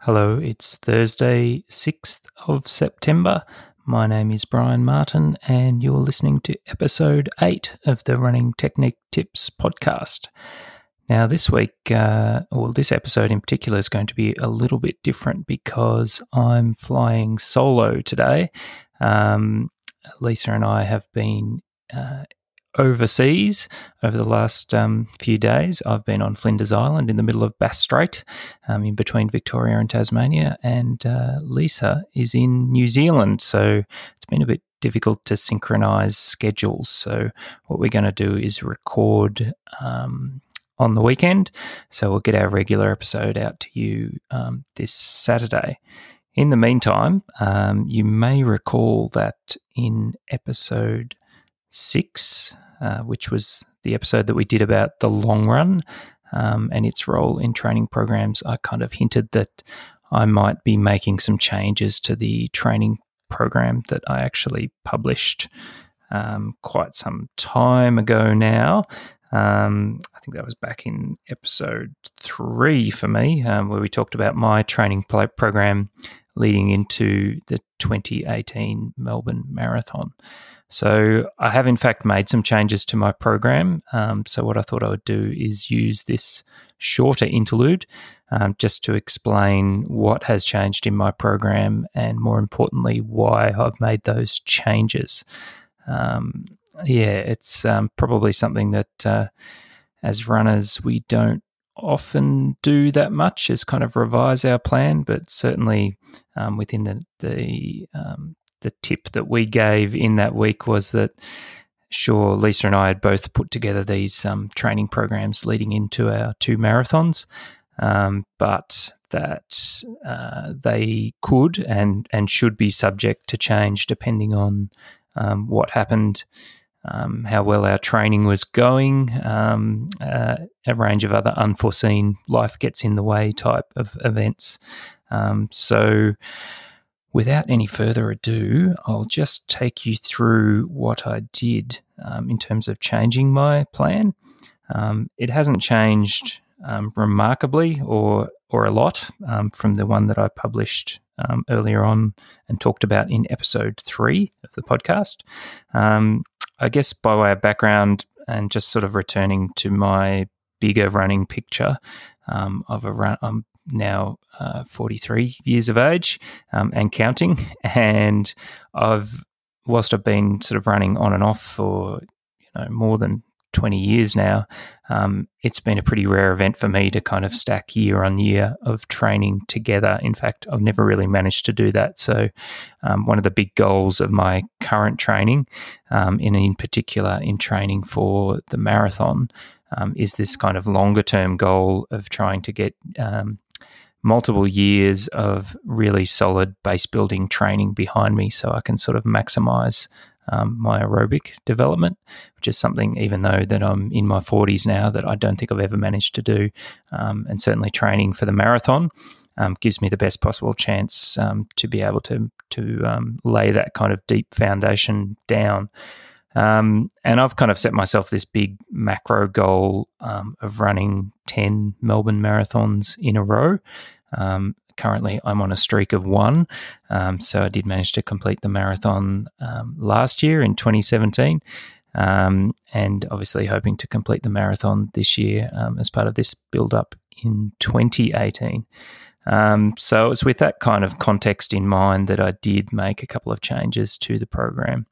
Hello, it's Thursday, 6th of September. My name is Brian Martin, and you're listening to episode 8 of the Running Technique Tips podcast. Now, this week, uh, or this episode in particular, is going to be a little bit different because I'm flying solo today. Um, Lisa and I have been uh, overseas over the last um, few days. I've been on Flinders Island in the middle of Bass Strait, um, in between Victoria and Tasmania, and uh, Lisa is in New Zealand. So it's been a bit difficult to synchronize schedules. So what we're going to do is record. Um, on the weekend. So we'll get our regular episode out to you um, this Saturday. In the meantime, um, you may recall that in episode six, uh, which was the episode that we did about the long run um, and its role in training programs, I kind of hinted that I might be making some changes to the training program that I actually published um, quite some time ago now. Um, I think that was back in episode three for me, um, where we talked about my training program leading into the 2018 Melbourne Marathon. So I have, in fact, made some changes to my program. Um, so what I thought I would do is use this shorter interlude um, just to explain what has changed in my program and, more importantly, why I've made those changes. Um, yeah, it's um, probably something that uh, as runners we don't often do that much is kind of revise our plan, but certainly um, within the, the um, the tip that we gave in that week was that sure Lisa and I had both put together these um, training programs leading into our two marathons, um, but that uh, they could and and should be subject to change depending on um, what happened. Um, how well our training was going, um, uh, a range of other unforeseen life gets in the way type of events. Um, so, without any further ado, I'll just take you through what I did um, in terms of changing my plan. Um, it hasn't changed um, remarkably or or a lot from the one that I published earlier on and talked about in episode three of the podcast. I guess by way of background and just sort of returning to my bigger running picture um, of a run, I'm now uh, 43 years of age um, and counting. And I've, whilst I've been sort of running on and off for you know more than 20 years now, um, it's been a pretty rare event for me to kind of stack year on year of training together. In fact, I've never really managed to do that. So, um, one of the big goals of my current training, um, in, in particular in training for the marathon, um, is this kind of longer term goal of trying to get um, multiple years of really solid base building training behind me so I can sort of maximize um, my aerobic development, which is something, even though that I'm in my 40s now, that I don't think I've ever managed to do. Um, and certainly training for the marathon um, gives me the best possible chance um, to be able to, to um, lay that kind of deep foundation down. Um, and I've kind of set myself this big macro goal of running 10 Melbourne marathons in a row. Um, currently, I'm on a streak of one. Um, so I did manage to complete the marathon um, last year in 2017. Um, and obviously, hoping to complete the marathon this year um, as part of this build up in 2018. Um, so it was with that kind of context in mind that I did make a couple of changes to the program.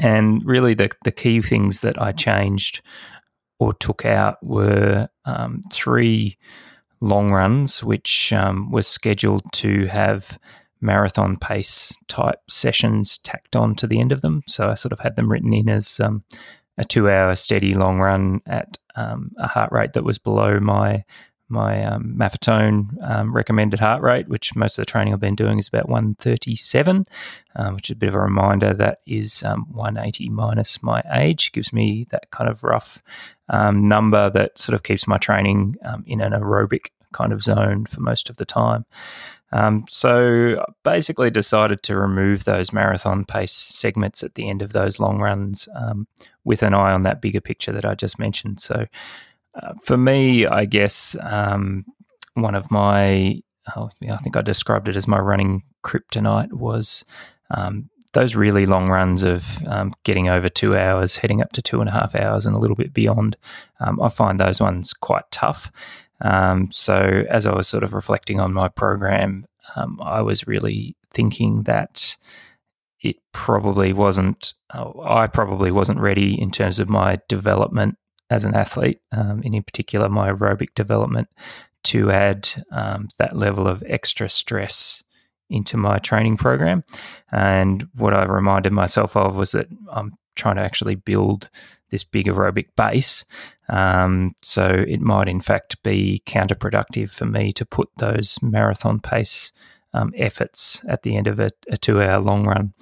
And really, the, the key things that I changed or took out were um, three long runs, which um, was scheduled to have marathon pace type sessions tacked on to the end of them. So I sort of had them written in as um, a two hour steady long run at um, a heart rate that was below my my um, Maffetone um, recommended heart rate, which most of the training I've been doing is about 137, um, which is a bit of a reminder that is um, 180 minus my age, gives me that kind of rough um, number that sort of keeps my training um, in an aerobic kind of zone for most of the time. So basically decided to remove those marathon pace segments at the end of those long runs with an eye on that bigger picture that I just mentioned. So uh, for me, I guess um, one of my, oh, I think I described it as my running kryptonite was um, those really long runs of um, getting over two hours, heading up to two and a half hours, and a little bit beyond. Um, I find those ones quite tough. Um, so as I was sort of reflecting on my program, um, I was really thinking that it probably wasn't. Oh, I probably wasn't ready in terms of my development as an athlete, um, and in particular my aerobic development, to add um, that level of extra stress into my training program. And what I reminded myself of was that I'm trying to actually build this big aerobic base. Um, so it might, in fact, be counterproductive for me to put those marathon pace um, efforts at the end of a, a two hour long run.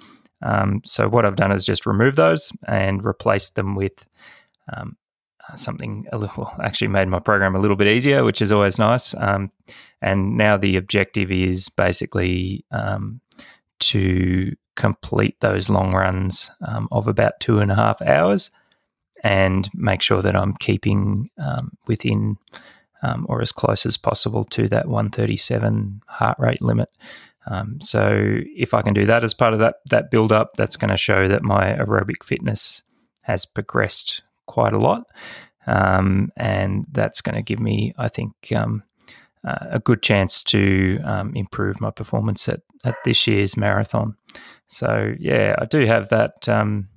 Um, so what I've done is just remove those and replace them with um, something a little actually made my program a little bit easier, which is always nice. Um, and now the objective is basically um, to complete those long runs um, of about two and a half hours and make sure that I'm keeping um, within um, or as close as possible to that 137 heart rate limit. Um, so if I can do that as part of that that build up, that's going to show that my aerobic fitness has progressed quite a lot, um, and that's going to give me, I think, um, uh, a good chance to um, improve my performance at, at this year's marathon. So yeah, I do have that um,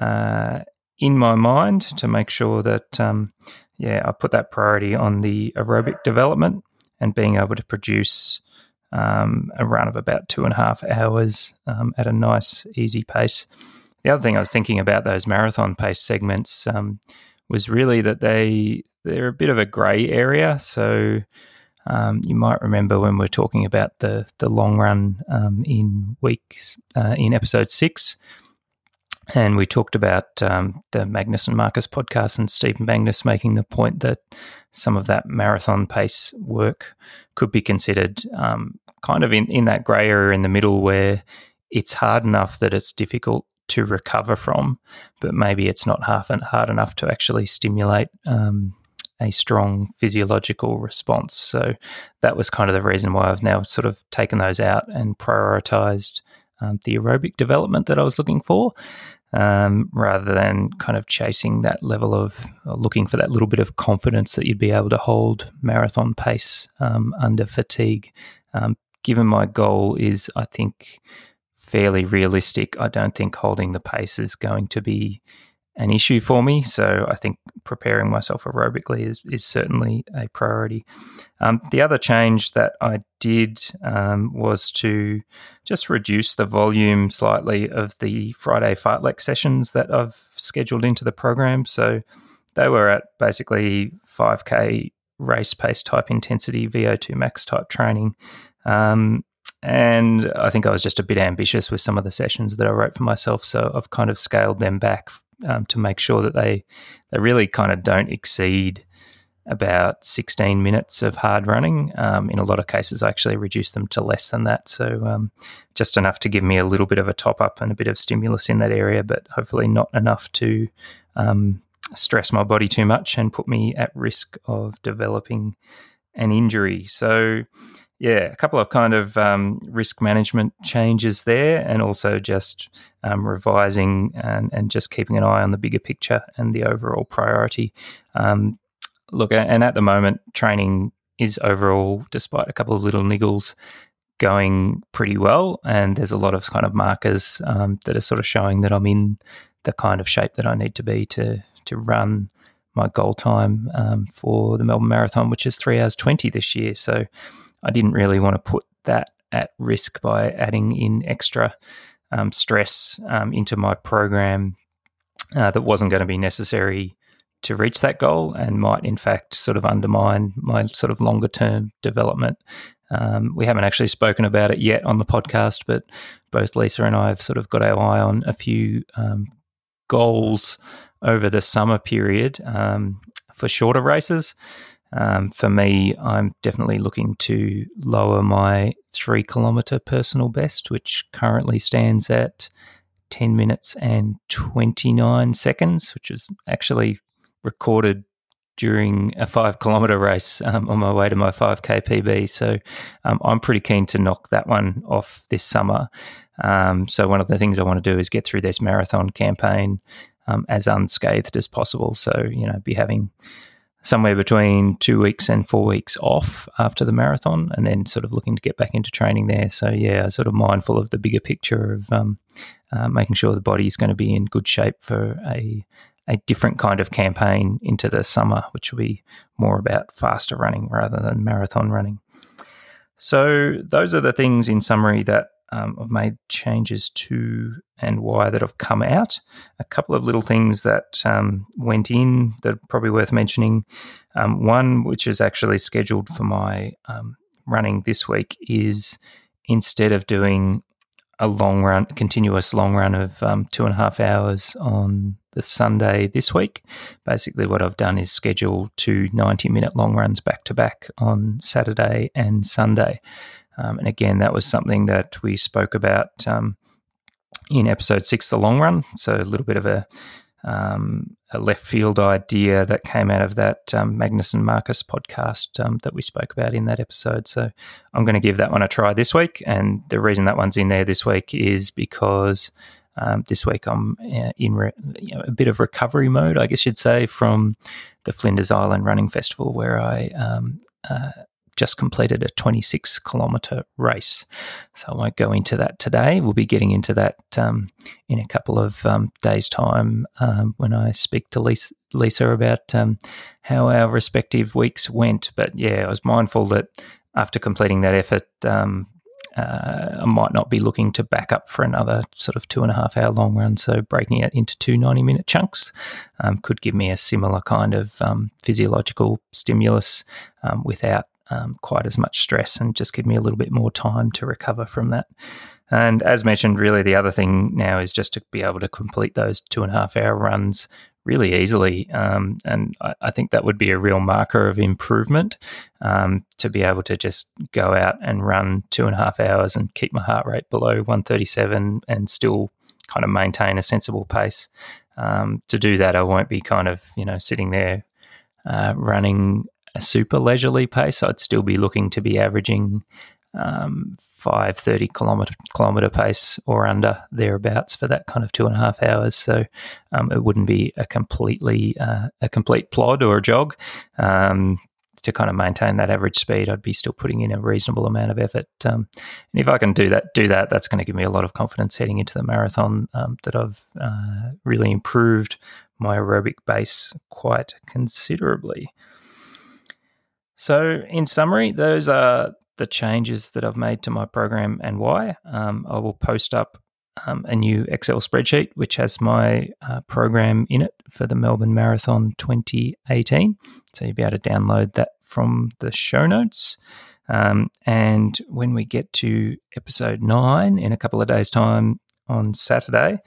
uh, in my mind to make sure that um, yeah I put that priority on the aerobic development and being able to produce um, a run of about two and a half hours at a nice easy pace. The other thing I was thinking about those marathon pace segments um, was really that they they're a bit of a grey area. So um, you might remember when we are talking about the the long run um, in weeks uh, in episode six, and we talked about um, the Magness and Marcus podcast and Stephen Magness making the point that some of that marathon pace work could be considered um, kind of in, in that grey area in the middle where it's hard enough that it's difficult to recover from, but maybe it's not half and hard enough to actually stimulate um, a strong physiological response. So that was kind of the reason why I've now sort of taken those out and prioritized um, the aerobic development that I was looking for. Um, rather than kind of chasing that level of uh, looking for that little bit of confidence that you'd be able to hold marathon pace um, under fatigue. Um, given my goal is, I think, fairly realistic, I don't think holding the pace is going to be an issue for me. So I think preparing myself aerobically is, is certainly a priority. Um, the other change that I did um, was to just reduce the volume slightly of the Friday fartlek sessions that I've scheduled into the program. So they were at basically 5K race pace type intensity, VO2 max type training. Um, and I think I was just a bit ambitious with some of the sessions that I wrote for myself. So I've kind of scaled them back um, to make sure that they they really kind of don't exceed about 16 minutes of hard running. Um, in a lot of cases, I actually reduce them to less than that. So um, just enough to give me a little bit of a top up and a bit of stimulus in that area, but hopefully not enough to um, stress my body too much and put me at risk of developing an injury. So yeah, a couple of kind of um, risk management changes there, and also just um, revising and, and, just keeping an eye on the bigger picture and the overall priority. Um, look, and at the moment, training is overall, despite a couple of little niggles, going pretty well. And there's a lot of kind of markers um, that are sort of showing that I'm in the kind of shape that I need to be to to run my goal time um, for the Melbourne Marathon, which is three hours twenty this year. So I didn't really want to put that at risk by adding in extra um, stress um, into my program uh, that wasn't going to be necessary to reach that goal and might in fact sort of undermine my sort of longer term development. Um, we haven't actually spoken about it yet on the podcast, but both Lisa and I have sort of got our eye on a few um, goals over the summer period um, for shorter races. Um, for me, I'm definitely looking to lower my three kilometer personal best, which currently stands at 10 minutes and 29 seconds, which is actually recorded during a five kilometer race um, on my way to my 5K PB. So um, I'm pretty keen to knock that one off this summer. Um, so one of the things I want to do is get through this marathon campaign um, as unscathed as possible. So, you know, be having somewhere between two weeks and four weeks off after the marathon and then sort of looking to get back into training there. So, yeah, sort of mindful of the bigger picture of um, uh, making sure the body is going to be in good shape for a a different kind of campaign into the summer, which will be more about faster running rather than marathon running. So, those are the things in summary that um, I've made changes to and why that have come out. A couple of little things that um, went in that are probably worth mentioning. Um, one, which is actually scheduled for my um, running this week, is instead of doing a long run, continuous long run of um, two and a half hours on the Sunday this week. Basically, what I've done is schedule two 90 minute long runs back to back on Saturday and Sunday. Um, and again, that was something that we spoke about um, in episode six, the long run. So a little bit of a, um, a left field idea that came out of that um, Magness and Marcus podcast um, that we spoke about in that episode. So I'm going to give that one a try this week. And the reason that one's in there this week is because um, this week I'm uh, in re- you know, a bit of recovery mode, I guess you'd say, from the Flinders Island Running Festival, where I uh, just completed a 26 kilometre race. So I won't go into that today. We'll be getting into that um, in a couple of um, days' time um, when I speak to Lisa, Lisa about um, how our respective weeks went. But yeah, I was mindful that after completing that effort, um, uh, I might not be looking to back up for another sort of two and a half hour long run. So breaking it into two 90 minute chunks um, could give me a similar kind of um, physiological stimulus um, without um, quite as much stress and just give me a little bit more time to recover from that. And as mentioned, really the other thing now is just to be able to complete those two and a half hour runs really easily. Um, and I, I, think that would be a real marker of improvement um, to be able to just go out and run two and a half hours and keep my heart rate below 137 and still kind of maintain a sensible pace. Um, to do that, I won't be kind of, you know, sitting there uh, running a super leisurely pace. I'd still be looking to be averaging um, 530 kilometer kilometer pace or under thereabouts for that kind of two and a half hours. So um, it wouldn't be a completely uh, a complete plod or a jog. Um, to kind of maintain that average speed, I'd be still putting in a reasonable amount of effort. Um, and if I can do that, do that, that's going to give me a lot of confidence heading into the marathon. Um, that I've uh, really improved my aerobic base quite considerably. So, in summary, those are the changes that I've made to my program and why. Um, I will post up um, a new Excel spreadsheet which has my uh, program in it for the Melbourne Marathon 2018. So, you'll be able to download that from the show notes. Um, and when we get to episode nine in a couple of days' time, on Saturday.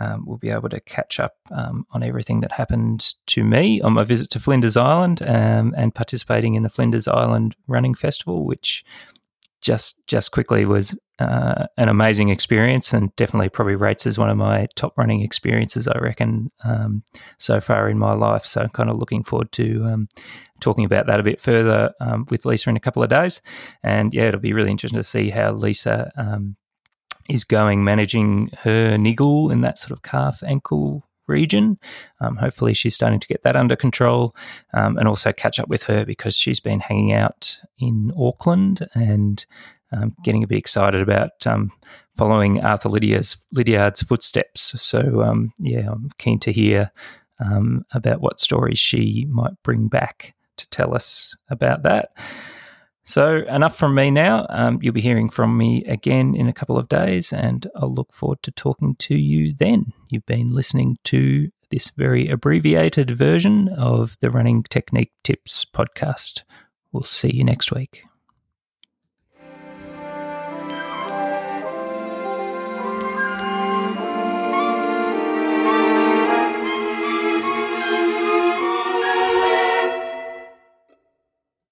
Um, we'll be able to catch up um, on everything that happened to me on my visit to Flinders Island um, and participating in the Flinders Island Running Festival, which just just quickly was uh, an amazing experience and definitely probably rates as one of my top running experiences I reckon um, so far in my life. So kind of looking forward to um, talking about that a bit further um, with Lisa in a couple of days. And yeah, it'll be really interesting to see how Lisa um, is going managing her niggle in that sort of calf ankle region. Um, hopefully, she's starting to get that under control um, and also catch up with her because she's been hanging out in Auckland and um, getting a bit excited about um, following Arthur Lydia's, Lydiard's footsteps. So, um, yeah, I'm keen to hear um, about what stories she might bring back to tell us about that. So, enough from me now. Um, you'll be hearing from me again in a couple of days, and I'll look forward to talking to you then. You've been listening to this very abbreviated version of the Running Technique Tips podcast. We'll see you next week.